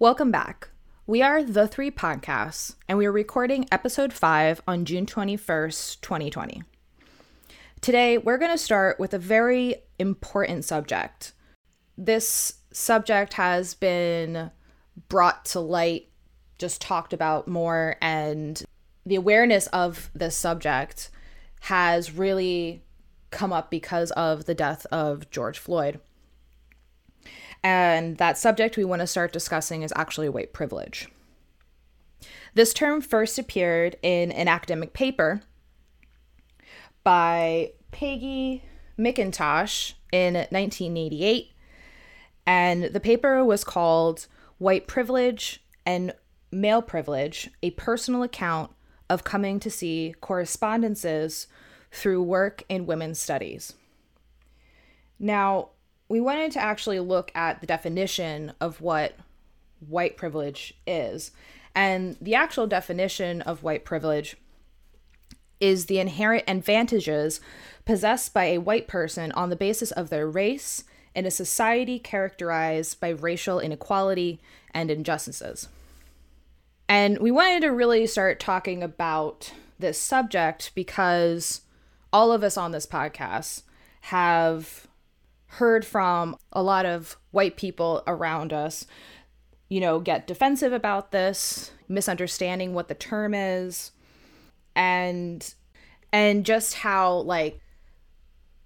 Welcome back. We are The Three Podcasts, and we are recording episode 5 on June 21st, 2020. Today, we're going to start with a very important subject. This subject has been brought to light, just talked about more, and the awareness of this subject has really come up because of the death of George Floyd. And that subject we want to start discussing is actually white privilege. This term first appeared in an academic paper by Peggy McIntosh in 1988. And the paper was called White Privilege and Male Privilege A Personal Account of Coming to See Correspondences Through Work in Women's Studies. Now, we wanted to actually look at the definition of what white privilege is. And the actual definition of white privilege is the inherent advantages possessed by a white person on the basis of their race in a society characterized by racial inequality and injustices. And we wanted to really start talking about this subject because all of us on this podcast have heard from a lot of white people around us, you know, get defensive about this, misunderstanding what the term is, and and just how like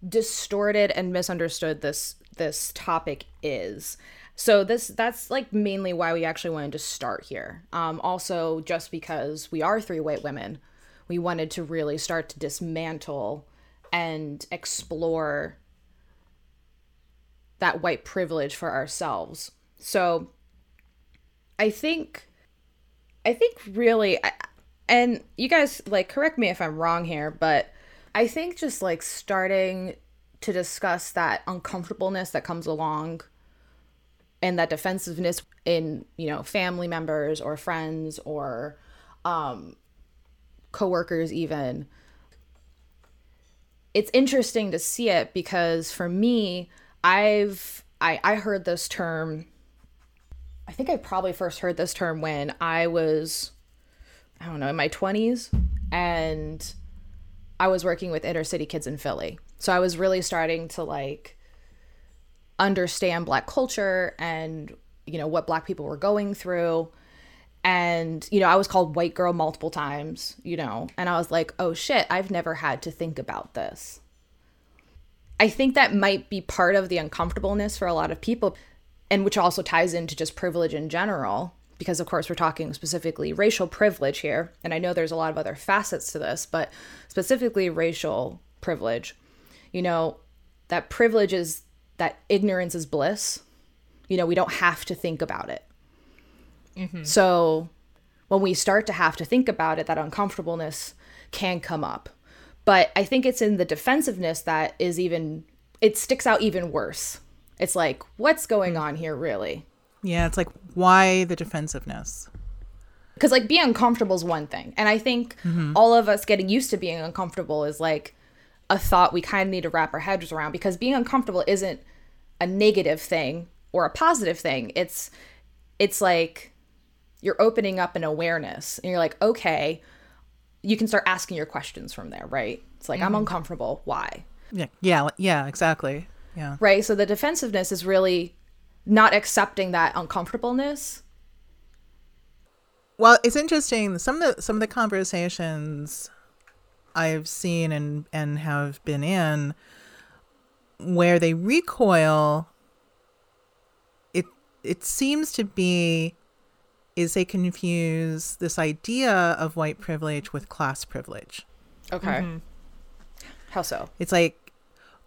distorted and misunderstood this this topic is. So this that's like mainly why we actually wanted to start here. Um, also, just because we are three white women, we wanted to really start to dismantle and explore that white privilege for ourselves. So I think I think really I, and you guys like correct me if I'm wrong here, but I think just like starting to discuss that uncomfortableness that comes along and that defensiveness in, you know, family members or friends or um coworkers even it's interesting to see it because for me I've I I heard this term I think I probably first heard this term when I was I don't know, in my 20s and I was working with inner city kids in Philly. So I was really starting to like understand black culture and you know what black people were going through and you know i was called white girl multiple times you know and i was like oh shit i've never had to think about this I think that might be part of the uncomfortableness for a lot of people, and which also ties into just privilege in general, because of course we're talking specifically racial privilege here. And I know there's a lot of other facets to this, but specifically racial privilege. You know, that privilege is that ignorance is bliss. You know, we don't have to think about it. Mm-hmm. So when we start to have to think about it, that uncomfortableness can come up. But I think it's in the defensiveness that is even it sticks out even worse. It's like, what's going on here really? Yeah, it's like why the defensiveness? Because like being uncomfortable is one thing. And I think mm-hmm. all of us getting used to being uncomfortable is like a thought we kind of need to wrap our heads around because being uncomfortable isn't a negative thing or a positive thing. It's it's like you're opening up an awareness and you're like, okay, you can start asking your questions from there, right? It's like, mm-hmm. I'm uncomfortable. Why? Yeah. Yeah. Yeah. Exactly. Yeah. Right. So the defensiveness is really not accepting that uncomfortableness. Well, it's interesting. Some of the some of the conversations I've seen and and have been in where they recoil it it seems to be is they confuse this idea of white privilege with class privilege. Okay. Mm-hmm. How so? It's like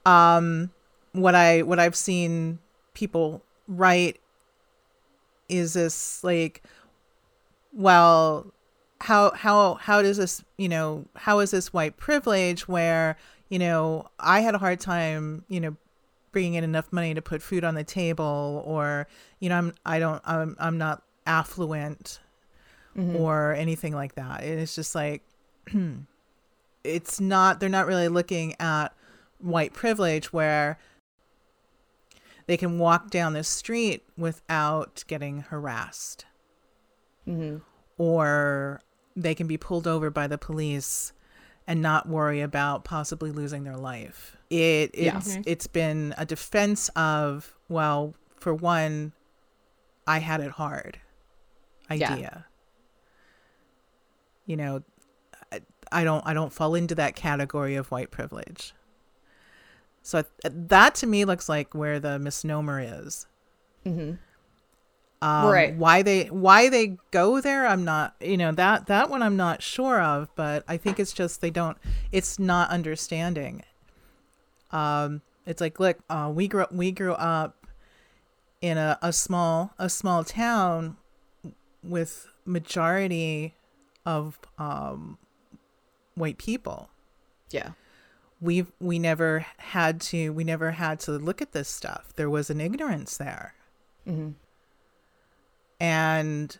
um what I what I've seen people write is this like well how how how does this you know how is this white privilege where you know I had a hard time you know bringing in enough money to put food on the table or you know I'm I don't I'm I'm not affluent mm-hmm. or anything like that. It's just like it's not they're not really looking at white privilege where they can walk down the street without getting harassed. Or they can be pulled over by the police and not worry about possibly losing their life. It Yeah. it's it's been a defense of well, for one, I had it hard Yeah. idea. You know, I, I don't I don't fall into that category of white privilege. So that to me looks like where the misnomer is. Um, Right. Why they why they go there, I'm not. You know that that one I'm not sure of, but I think it's just they don't. It's not understanding. Um, it's like look, uh, we grew up, we grew up in a, a small a small town with majority of um, white people. Yeah. we we never had to we never had to look at this stuff. There was an ignorance there. And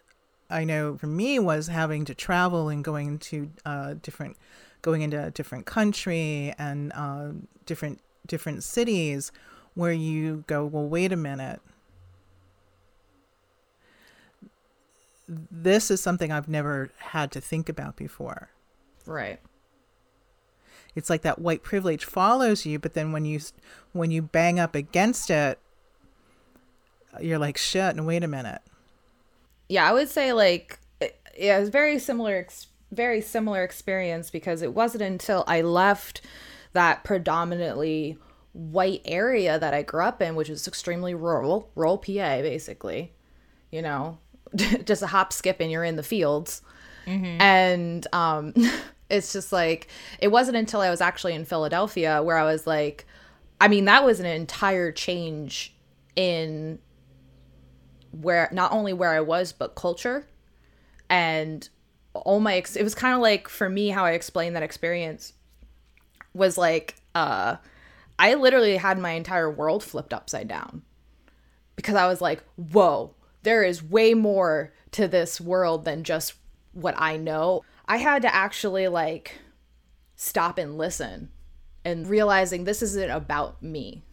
i know for me was having to travel and going to uh, different going into a different country and uh, different different cities where you go well wait a minute this is something i've never had to think about before. Right. it's like that white privilege follows you but then when you when you bang up against it you're like shit and wait a minute. Yeah i would say like it- yeah it was very similar very similar experience because it wasn't until i left that predominantly white area that i grew up in which is extremely rural rural pa basically you know just a hop skip and you're in the fields. And um it's just like it wasn't until i was actually in philadelphia where i was like i mean that was an entire change in where not only where I was but culture. And all my ex- it was kind of like for me how I explained that experience was like uh I literally had my entire world flipped upside down. Because I was like whoa there is way more to this world than just what I know. I had to actually like stop and listen and realizing this isn't about me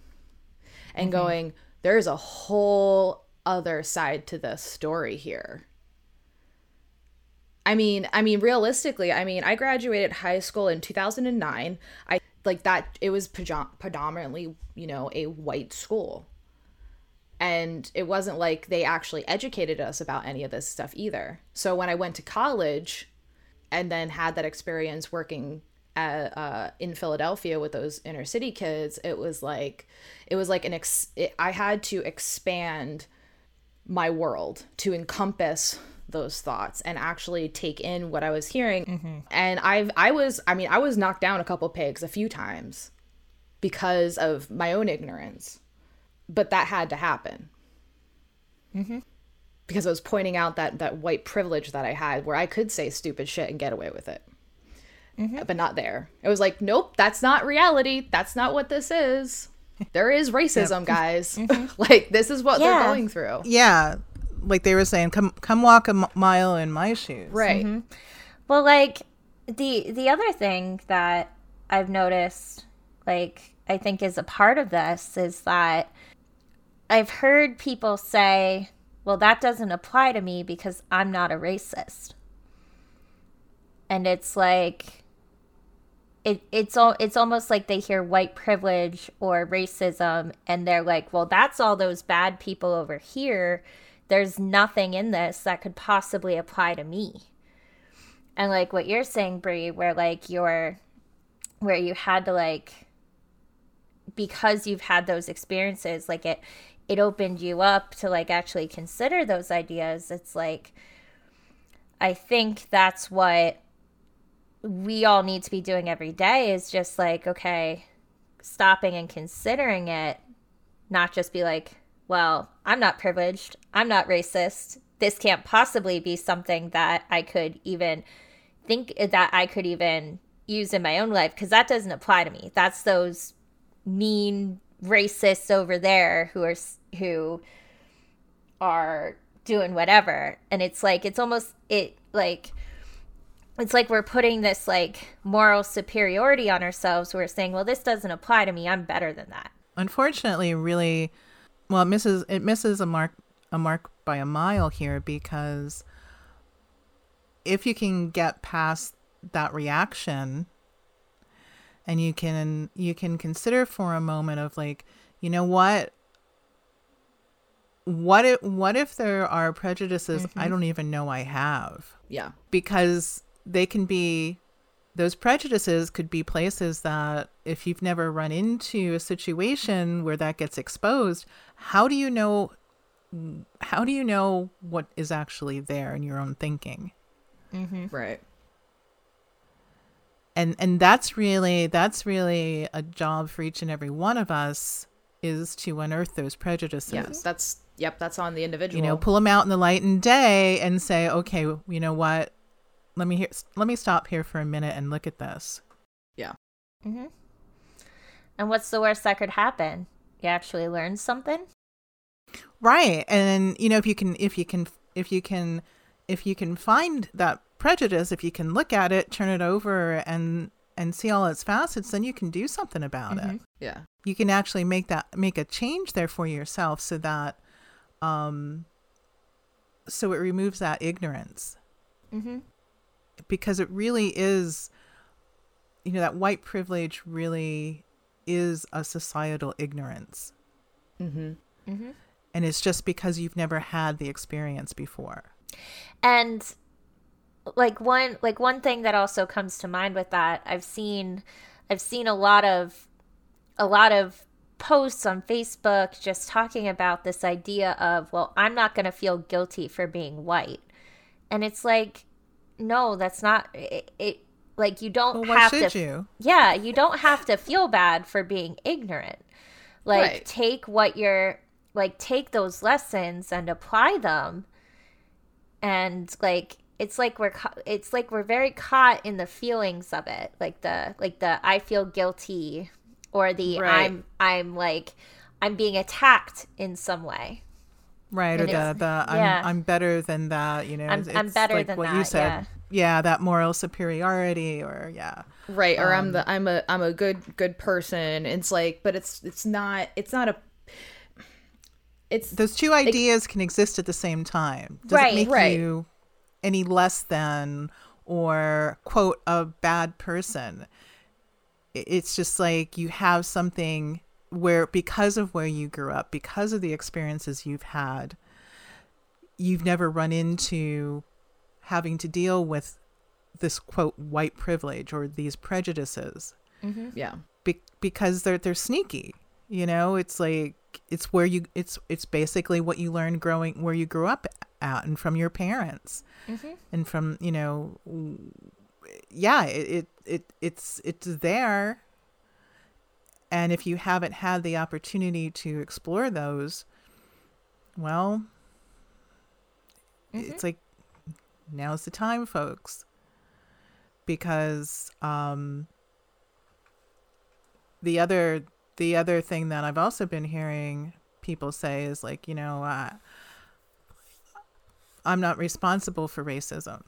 and mm-hmm. going there's a whole other side to the story here. I mean i mean realistically i mean i graduated high school in 2009 i like that it was predominantly you know a white school and it wasn't like they actually educated us about any of this stuff either so when i went to college and then had that experience working at, uh, in Philadelphia with those inner city kids, it was like it was like an ex- it, I had to expand my world to encompass those thoughts and actually take in what I was hearing. Mm-hmm. And I've I was I mean I was knocked down a couple pegs a few times because of my own ignorance, but that had to happen mm-hmm. because I was pointing out that that white privilege that I had where I could say stupid shit and get away with it. Mm-hmm. But not there. It was like, nope, that's not reality. That's not what this is. There is racism, guys. Mm-hmm. like this is what Yeah. they're going through. yeah like they were saying come come walk a m- mile in my shoes Right. Well, like the the other thing that I've noticed, like I think is a part of this, is that I've heard people say, "Well, that doesn't apply to me because I'm not a racist," and it's like it it's all it's almost like they hear white privilege or racism and they're like, "Well, that's all those bad people over here." There's nothing in this that could possibly apply to me and like what you're saying brie where like you're where you had to like because you've had those experiences like it it opened you up to like actually consider those ideas. It's like i think that's what we all need to be doing every day is just like okay stopping and considering it not just be like well i'm not privileged. I'm not racist. This can't possibly be something that i could even think that i could even use in my own life because that doesn't apply to me. That's those mean racists over there who are who are doing whatever. And it's like it's almost it like it's like we're putting this like moral superiority on ourselves. We're saying well this doesn't apply to me. I'm better than that. Unfortunately really well, it misses it misses a mark a mark by a mile here because if you can get past that reaction and you can you can consider for a moment of like you know what what if what if there are prejudices i mm-hmm. don't even know i have Yeah. because they can be those prejudices could be places that if you've never run into a situation where that gets exposed how do you know how do you know what is actually there in your own thinking mm-hmm. Right. and and that's really that's really a job for each and every one of us is to unearth those prejudices Yes. That's yep. That's on the individual. you know pull them out in the light and day and say okay you know what let me hear let me stop here for a minute and look at this yeah. hmm And what's the worst that could happen? You actually learn something? right and you know if you can if you can if you can if you can find that prejudice if you can look at it turn it over and and see all its facets then you can do something about it Yeah. you can actually make that make a change there for yourself so that um so it removes that ignorance Mm-hmm. because it really is you know that white privilege really is a societal ignorance Mm-hmm. Mm-hmm. and it's just because you've never had the experience before and like one like one thing that also comes to mind with that i've seen i've seen a lot of a lot of posts on facebook just talking about this idea of well i'm not going to feel guilty for being white. And it's like no that's not it, it like you don't well have to you? Yeah you don't have to feel bad for being ignorant. Like Right. take what you're like take those lessons and apply them. And like it's like we're it's like we're very caught in the feelings of it like the like the i feel guilty or the Right. i'm i'm like i'm being attacked in some way right or And the the I'm, yeah. I'm better than that you know I'm- it's I'm better like than what you said yeah. that moral superiority or yeah Right. Or I'm Um, the I'm a I'm a good good person. It's like, but it's it's not it's not a. It's those two ideas can exist at the same time does Right, it make right. you any less than or quote a bad person I- it's just like you have something where because of where you grew up because of the experiences you've had you've never run into having to deal with this quote white privilege or these prejudices mm-hmm. yeah. be- because they're they're sneaky. You know, it's like it's where you it's it's basically what you learned growing where you grew up at and from your parents mm-hmm. and from you know w- yeah it, it it it's it's there. And if you haven't had the opportunity to explore those well it's like now's the time folks. Because um the other the other thing that I've also been hearing people say is like, you know, uh, I'm not responsible for racism.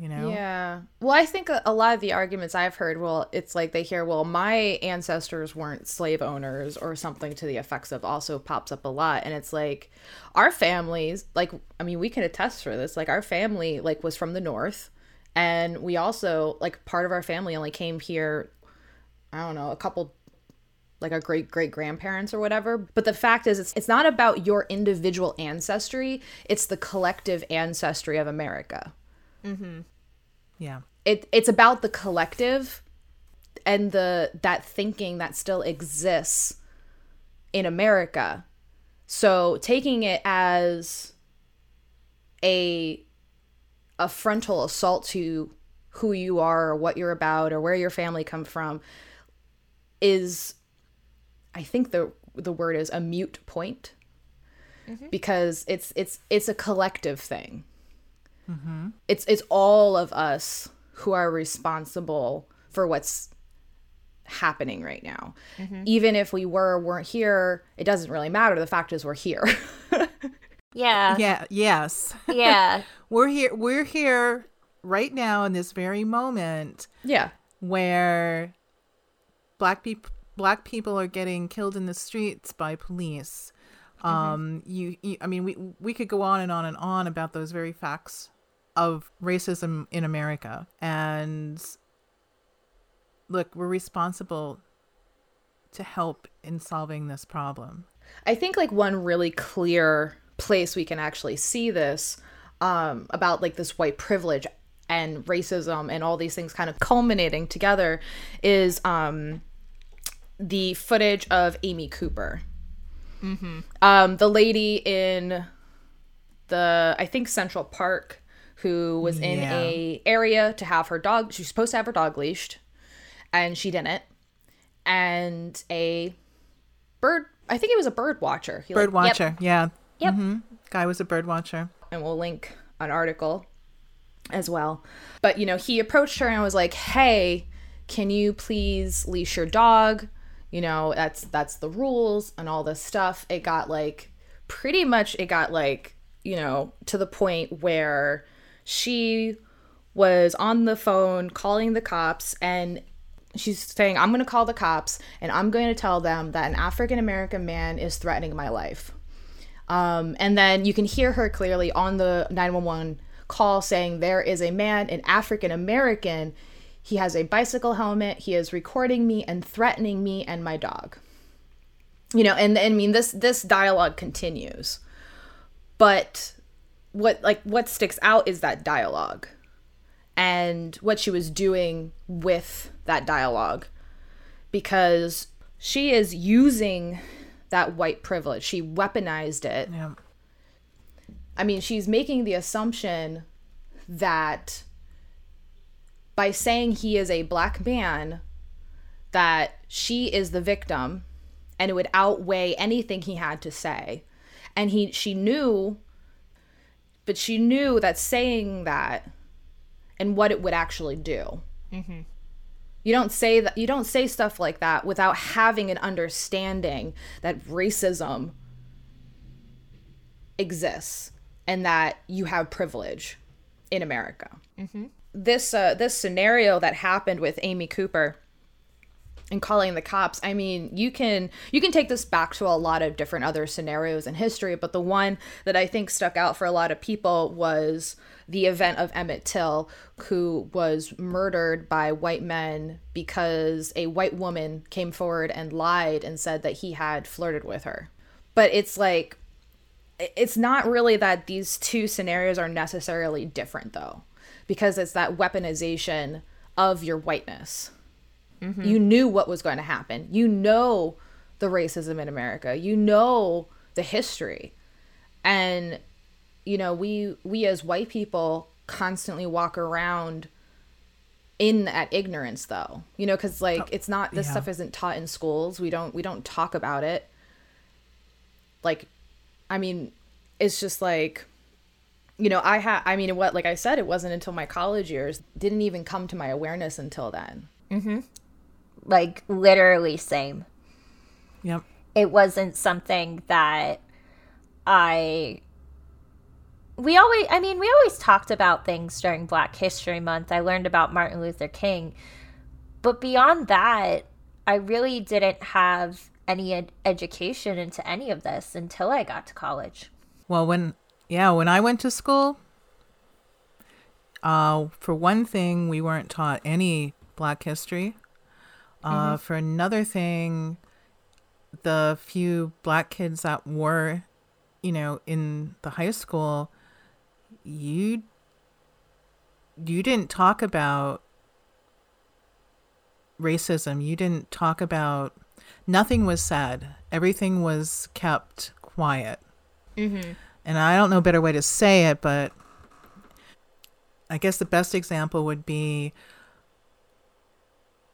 You know, Yeah. Well, I think a, a lot of the arguments I've heard, well, it's like they hear, well, my ancestors weren't slave owners or something to the effects of also pops up a lot. And it's like our families, like, I mean, we can attest for this. Like, our family, like, was from the North. And we also, like, part of our family only came here, I don't know, a couple like our great great grandparents or whatever. But the fact is, it's it's not about your individual ancestry; it's the collective ancestry of America Mm-hmm. yeah, it it's about the collective and the that thinking that still exists in America. So taking it as a a frontal assault to who you are or what you're about or where your family come from is I think the the word is a mute point mm-hmm. because it's it's it's a collective thing Mm-hmm. it's it's all of us who are responsible for what's happening right now. Mm-hmm. Even if we were or weren't here it doesn't really matter. The fact is we're here. Yeah. Yeah, yes. yeah. We're here. We're here right now in this very moment yeah. where black people black people are getting killed in the streets by police. Mm-hmm. Um, you, you, I mean, we we could go on and on and on about those very facts of racism in America. And look, we're responsible to help in solving this problem. I think like one really clear place we can actually see this um, about like this white privilege and racism and all these things kind of culminating together is um, the footage of Amy Cooper. Mm-hmm. Um, the lady in the I think Central Park who was in Yeah. a area to have her dog. She was supposed to have her dog leashed, and she didn't. And a bird. I think it was a bird watcher. He, like, Bird watcher, yeah. Yep. Mm-hmm. Guy was a bird watcher. and we'll link an article as well. But you know, he approached her and was like, "Hey, can you please leash your dog? You know, that's that's the rules and all this stuff." It got like pretty much it got like, you know, to the point where she was on the phone calling the cops and she's saying, "I'm going to call the cops and I'm going to tell them that an African American man is threatening my life." Um, and then you can hear her clearly on the 911 call saying there is a man, an African American. He has a bicycle helmet. He is recording me and threatening me and my dog. You know, and, and I mean this this dialogue continues. But what like what sticks out is that dialogue and what she was doing with that dialogue because she is using that white privilege. She weaponized it. Yeah. I mean, she's making the assumption that by saying he is a black man, that she is the victim and it would outweigh anything he had to say. And he she knew but she knew that saying that and what it would actually do. You don't say that you don't say stuff like that without having an understanding that racism exists and that you have privilege in America. This uh, this scenario that happened with Amy Cooper and calling the cops i mean you can you can take this back to a lot of different other scenarios in history but the one that i think stuck out for a lot of people was the event of emmett till who was murdered by white men because a white woman came forward and lied and said that he had flirted with her. But it's like it's not really that these two scenarios are necessarily different though because it's that weaponization of your whiteness Mm-hmm. you knew what was going to happen. You know the racism in America. You know the history. And you know, we we as white people constantly walk around in that ignorance though. You know, cuz like oh, it's not this yeah. stuff isn't taught in schools. We don't we don't talk about it. Like I mean, it's just like you know, I had I mean, what like I said, it wasn't until my college years didn't even come to my awareness until then. Mm-hmm. Like literally same. Yep. It wasn't something that I we always I mean, we always talked about things during Black History Month. I learned about Martin Luther King. But beyond that, I really didn't have any ed- education into any of this until I got to college. Well, when yeah, when I went to school, uh, for one thing, we weren't taught any Black history. Uh, For another thing, the few Black kids that were, you know, in the high school, you you didn't talk about racism. You didn't talk about nothing was said. Everything was kept quiet and I don't know a better way to say it, but I guess the best example would be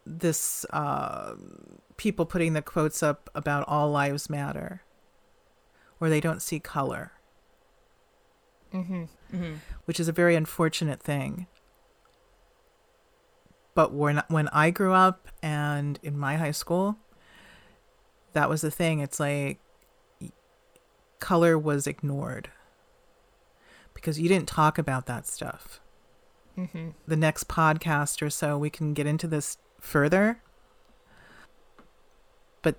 this uh, people putting the quotes up about all lives matter, where they don't see color, mm-hmm. Mm-hmm. which is a very unfortunate thing. But when when I grew up and in my high school, that was the thing. It's like color was ignored because you didn't talk about that stuff. Mm-hmm. The next podcast or so, we can get into this further. But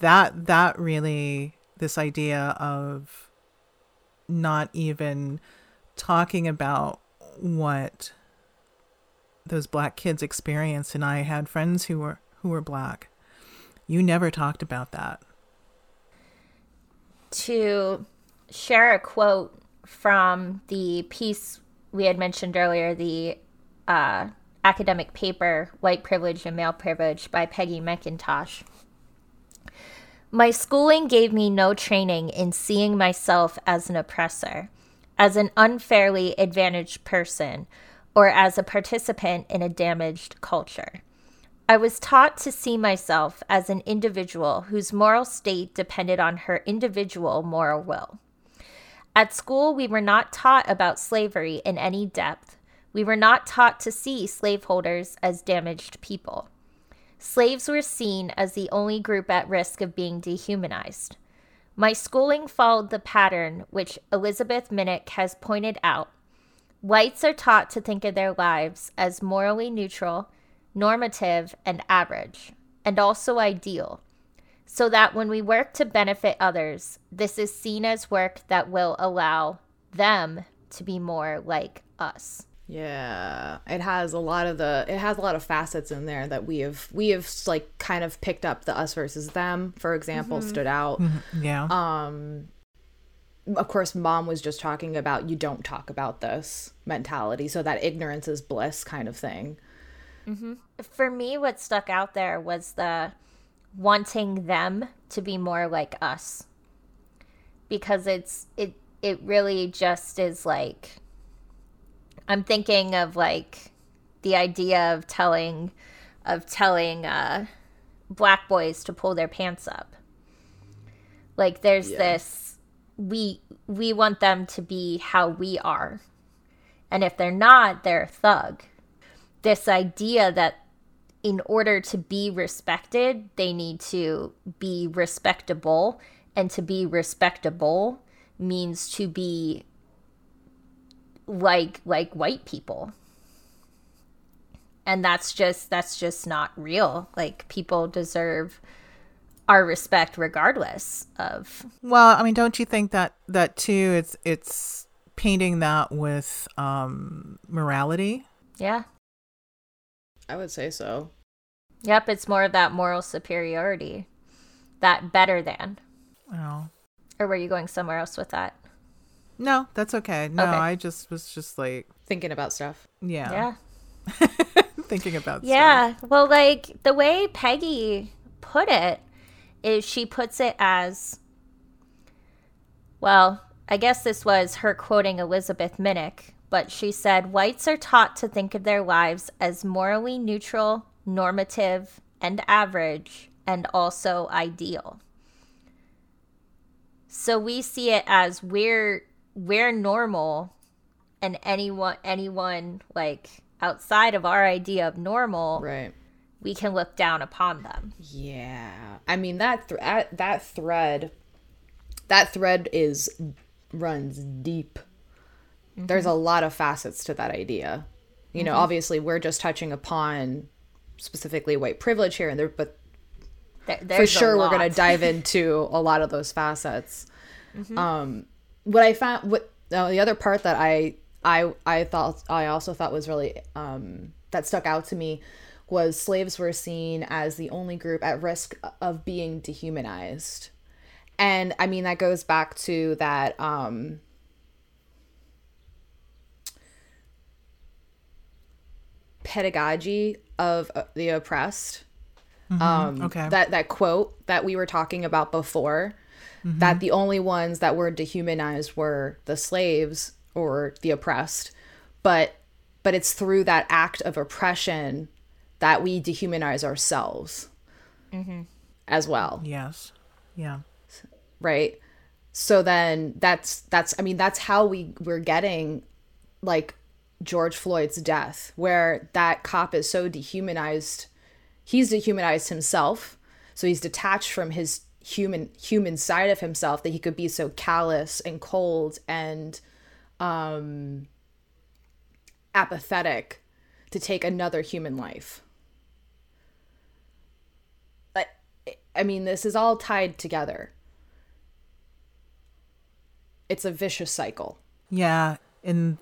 that that really this idea of not even talking about what those black kids experienced and I had friends who were who were black. You never talked about that. To share a quote from the piece we had mentioned earlier, the uh, academic paper, White Privilege and Male Privilege by Peggy McIntosh. My schooling gave me no training in seeing myself as an oppressor, as an unfairly advantaged person, or as a participant in a damaged culture. I was taught to see myself as an individual whose moral state depended on her individual moral will. At school, we were not taught about slavery in any depth. We were not taught to see slaveholders as damaged people. Slaves were seen as the only group at risk of being dehumanized. My schooling followed the pattern which Elizabeth Minnich has pointed out. Whites are taught to think of their lives as morally neutral, normative, and average, and also ideal, so that when we work to benefit others, this is seen as work that will allow them to be more like us. Yeah, it has a lot of the it has a lot of facets in there that we have we have like kind of picked up the us versus them, for example, mm-hmm. stood out. Mm-hmm. Yeah. Um of course mom was just talking about you don't talk about this mentality, so that ignorance is bliss kind of thing. Mm-hmm. For me what stuck out there was the wanting them to be more like us. Because it's it it really just is like I'm thinking of like the idea of telling of telling uh, black boys to pull their pants up. Like there's yeah. this we we want them to be how we are. And if they're not, they're a thug. This idea that in order to be respected, they need to be respectable. And to be respectable means to be like like white people. And that's just that's just not real. Like people deserve our respect regardless of well i mean don't you think that that too it's it's painting that with um morality? Yeah. I would say so. Yep it's more of that moral superiority. That better than. Oh or were you going somewhere else with that no, that's okay. No, okay. I just was just like thinking about stuff. Yeah. Yeah. thinking about yeah. Stuff. Well, like the way Peggy put it is she puts it as well, I guess this was her quoting Elizabeth Minnich, but she said whites are taught to think of their lives as morally neutral, normative, and average, and also ideal. So we see it as we're we're normal and anyone anyone like outside of our idea of normal right. we can look down upon them. Yeah. I mean that th- that thread that thread is runs deep. Mm-hmm. there's a lot of facets to that idea. You mm-hmm. know obviously we're just touching upon specifically white privilege here and there but there, for sure we're going to dive into a lot of those facets. Mm-hmm. um what I found what uh, the other part that I I I thought I also thought was really um, that stuck out to me was slaves were seen as the only group at risk of being dehumanized. And I mean that goes back to that um, pedagogy of uh, the oppressed. Mm-hmm. Um, okay. That that quote that we were talking about before mm-hmm. that the only ones that were dehumanized were the slaves or the oppressed. But but it's through that act of oppression that we dehumanize ourselves mm-hmm. as well. Yes. Yeah. Right? So then that's that's i mean that's how we we're getting like george floyd's death where that cop is so dehumanized he's dehumanized himself. So he's detached from his human human side of himself that he could be so callous and cold and um apathetic to take another human life but i mean this is all tied together it's a vicious cycle. Yeah, in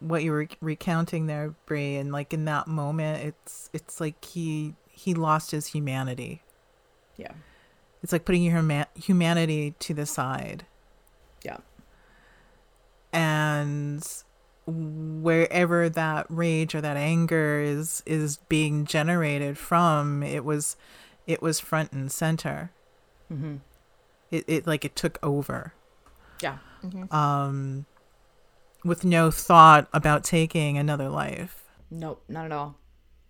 what you were recounting there, Brie, and like in that moment, it's it's like he he lost his humanity. Yeah. It's like putting your huma- humanity to the side. Yeah. And wherever that rage or that anger is is being generated from, it was it was front and center. Mm-hmm. It it like it took over. Yeah. Mm-hmm. Um, with no thought about taking another life. Nope, not at all.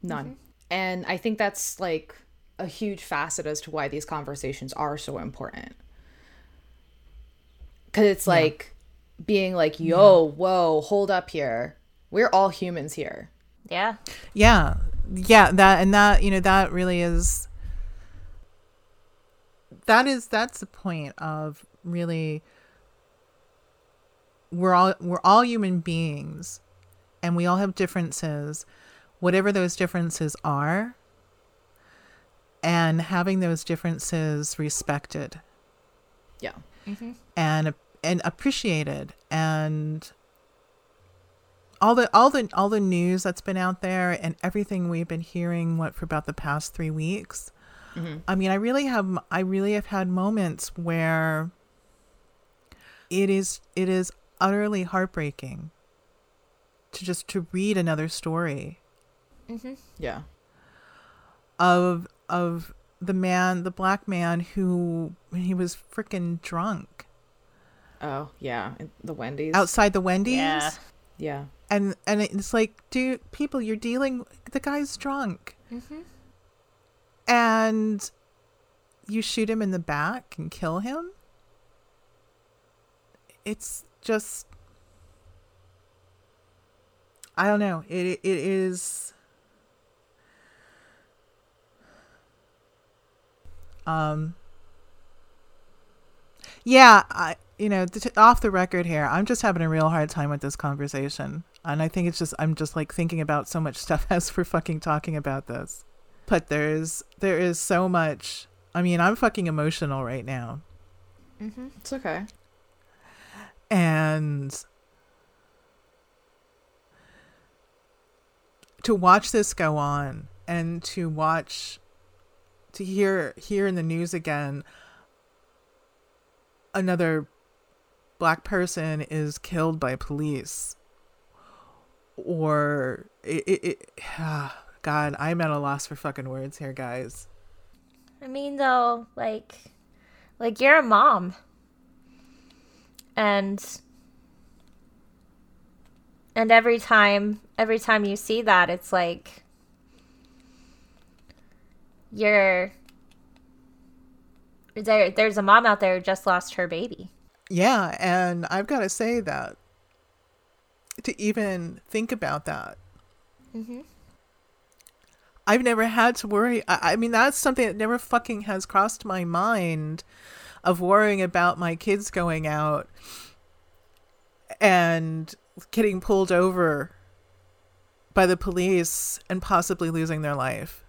None. And I think that's like a huge facet as to why these conversations are so important. Cause it's like being like, yo, whoa, hold up here. We're all humans here. Yeah. Yeah. Yeah, that and that, you know, that really is that is that's the point of really we're all we're all human beings and we all have differences whatever those differences are and having those differences respected. Yeah. Mm-hmm. and and appreciated. And all the all the all the news that's been out there and everything we've been hearing what for about the past 3 weeks. Mm-hmm. I mean I really have I really have had moments where it is it is utterly heartbreaking to just to read another story. Mm-hmm. Yeah. of of the man the black man who he was freaking drunk Oh, yeah. The Wendy's. outside the Wendy's Yeah. Yeah. and and it's like dude people you're dealing the guy's drunk mm-hmm. and you shoot him in the back and kill him it's just i don't know it it is um yeah i you know t- off the record here i'm just having a real hard time with this conversation. And i think it's just i'm just like thinking about so much stuff as we're fucking talking about this. But there's there is so much i mean i'm fucking emotional right now. It's okay. and to watch this go on and to watch to hear hear in the news again another black person is killed by police. Or it, it, it ah, god i'm at a loss for fucking words here guys. I mean, though, like, like you're a mom, and and every time, every time you see that, it's like you're there. There's a mom out there who just lost her baby. Yeah, and I've got to say that to even think about that, mm-hmm. I've never had to worry. I, I mean, that's something that never fucking has crossed my mind of worrying about my kids going out and getting pulled over by the police and possibly losing their life.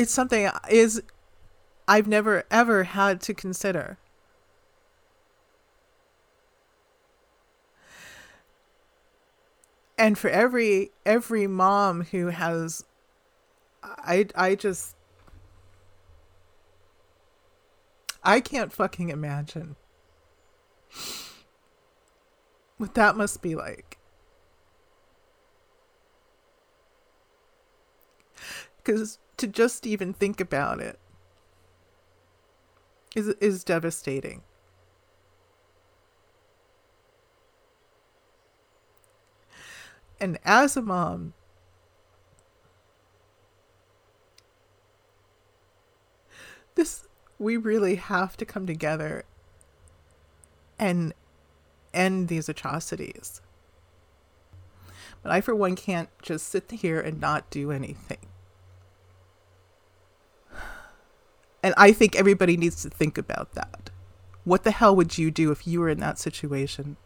It's something is I've never ever had to consider. And for every every mom who has I I just I can't fucking imagine what that must be like. Cuz to just even think about it is is devastating. And as a mom, this we really have to come together and end these atrocities. But I for one can't just sit here and not do anything. And I think everybody needs to think about that. What the hell would you do if you were in that situation?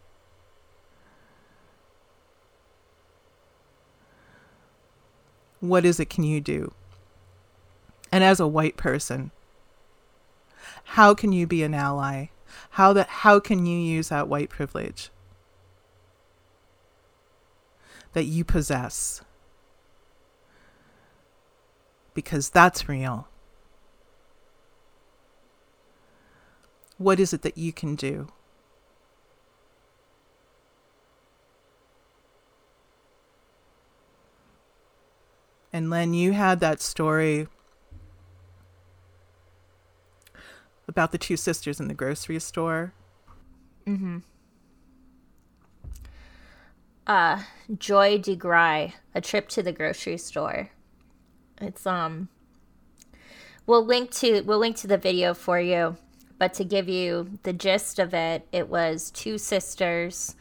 What is it can you do? And as a white person, how can you be an ally? How that how can you use that white privilege that you possess? Because that's real. What is it that you can do? And Len, you had that story about the two sisters in the grocery store. Mm-hmm. Uh, Joy DeGruy, A Trip to the Grocery Store. It's um we'll link to we'll link to the video for you, but to give you the gist of it, it was two sisters.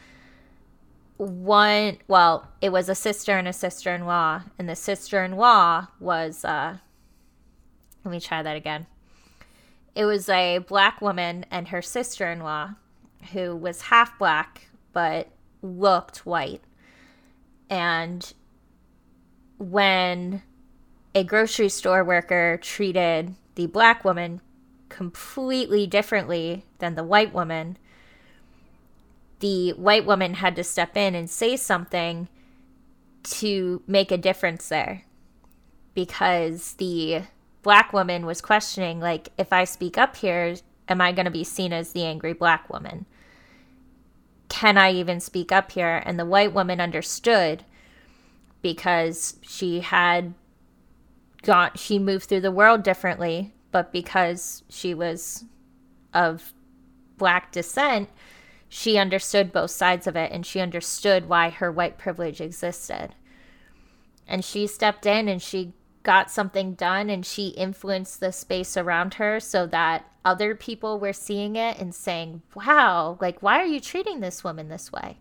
One well it was a sister and a sister-in-law and the sister-in-law was uh let me try that again. It was a black woman and her sister-in-law who was half black but looked white. And when a grocery store worker treated the black woman completely differently than the white woman. The white woman had to step in and say something to make a difference there because the black woman was questioning like if i speak up here am i going to be seen as the angry black woman? Can i even speak up here? And the white woman understood because she had got she moved through the world differently but because she was of black descent she understood both sides of it and she understood why her white privilege existed. And she stepped in and she got something done and she influenced the space around her so that other people were seeing it and saying, wow, like, why are you treating this woman this way?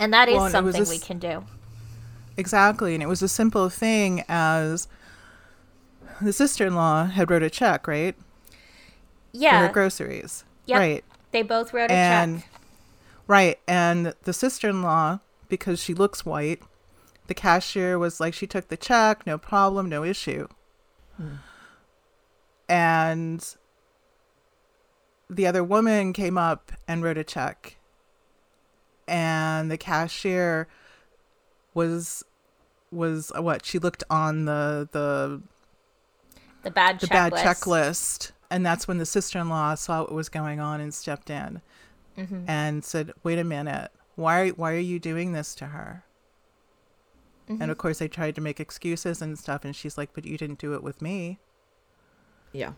And that is well, something a, we can do. Exactly. And it was a simple thing as the sister in law had wrote a check, right? Yeah. For her groceries. Yep. Right. They both wrote a and, check. Right. And the sister in law, because she looks white, the cashier was like, she took the check, no problem, no issue. Hmm. And the other woman came up and wrote a check. And the cashier was was what she looked on the the the bad the checklist. bad checklist and that's when the sister-in-law saw what was going on and stepped in mm-hmm. and said wait a minute why why are you doing this to her mm-hmm. and of course they tried to make excuses and stuff and she's like but you didn't do it with me yeah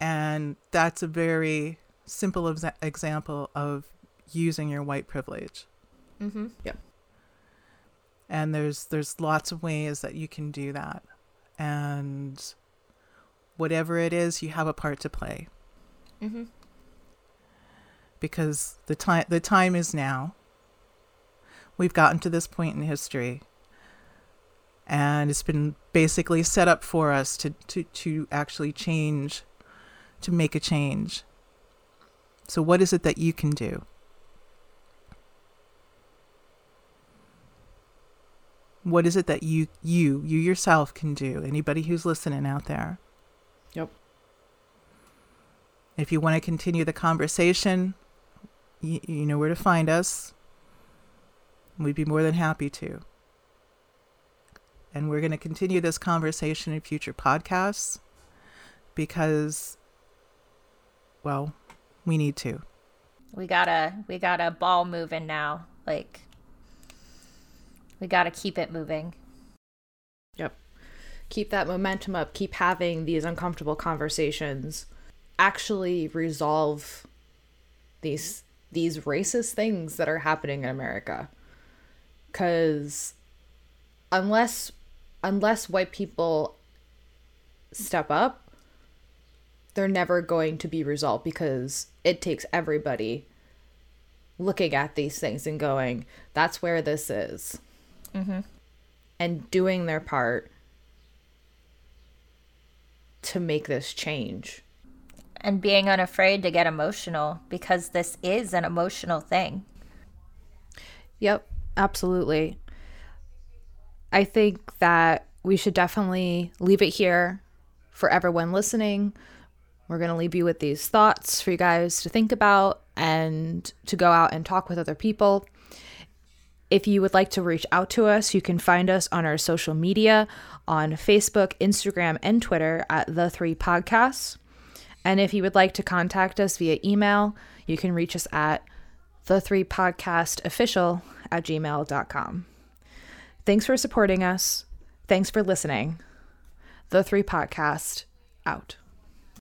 and that's a very simple exa- example of using your white privilege mm-hmm. yeah and there's there's lots of ways that you can do that and whatever it is, you have a part to play. Mm-hmm. Because the time the time is now. We've gotten to this point in history, and it's been basically set up for us to to to actually change, to make a change. So, what is it that you can do? What is it that you you you yourself can do? Anybody who's listening out there. Yep. If you want to continue the conversation, you, you know where to find us. We'd be more than happy to. And we're going to continue this conversation in future podcasts because, well, we need to. We gotta, we got a ball moving now. Like, we gotta keep it moving Yep. keep that momentum up, keep having these uncomfortable conversations, actually resolve these these racist things that are happening in America. Cuz unless unless white people step up, they're never going to be resolved because it takes everybody looking at these things and going, that's where this is. Mm-hmm. And doing their part to make this change. And being unafraid to get emotional because this is an emotional thing. Yep, absolutely. I think that we should definitely leave it here for everyone listening, we're going to leave you with these thoughts for you guys to think about and to go out and talk with other people. If you would like to reach out to us, you can find us on our social media on Facebook, Instagram, and Twitter at The Three Podcasts. And if you would like to contact us via email, you can reach us at the three podcast official at gmail.com. Thanks for supporting us. Thanks for listening. The three podcast out.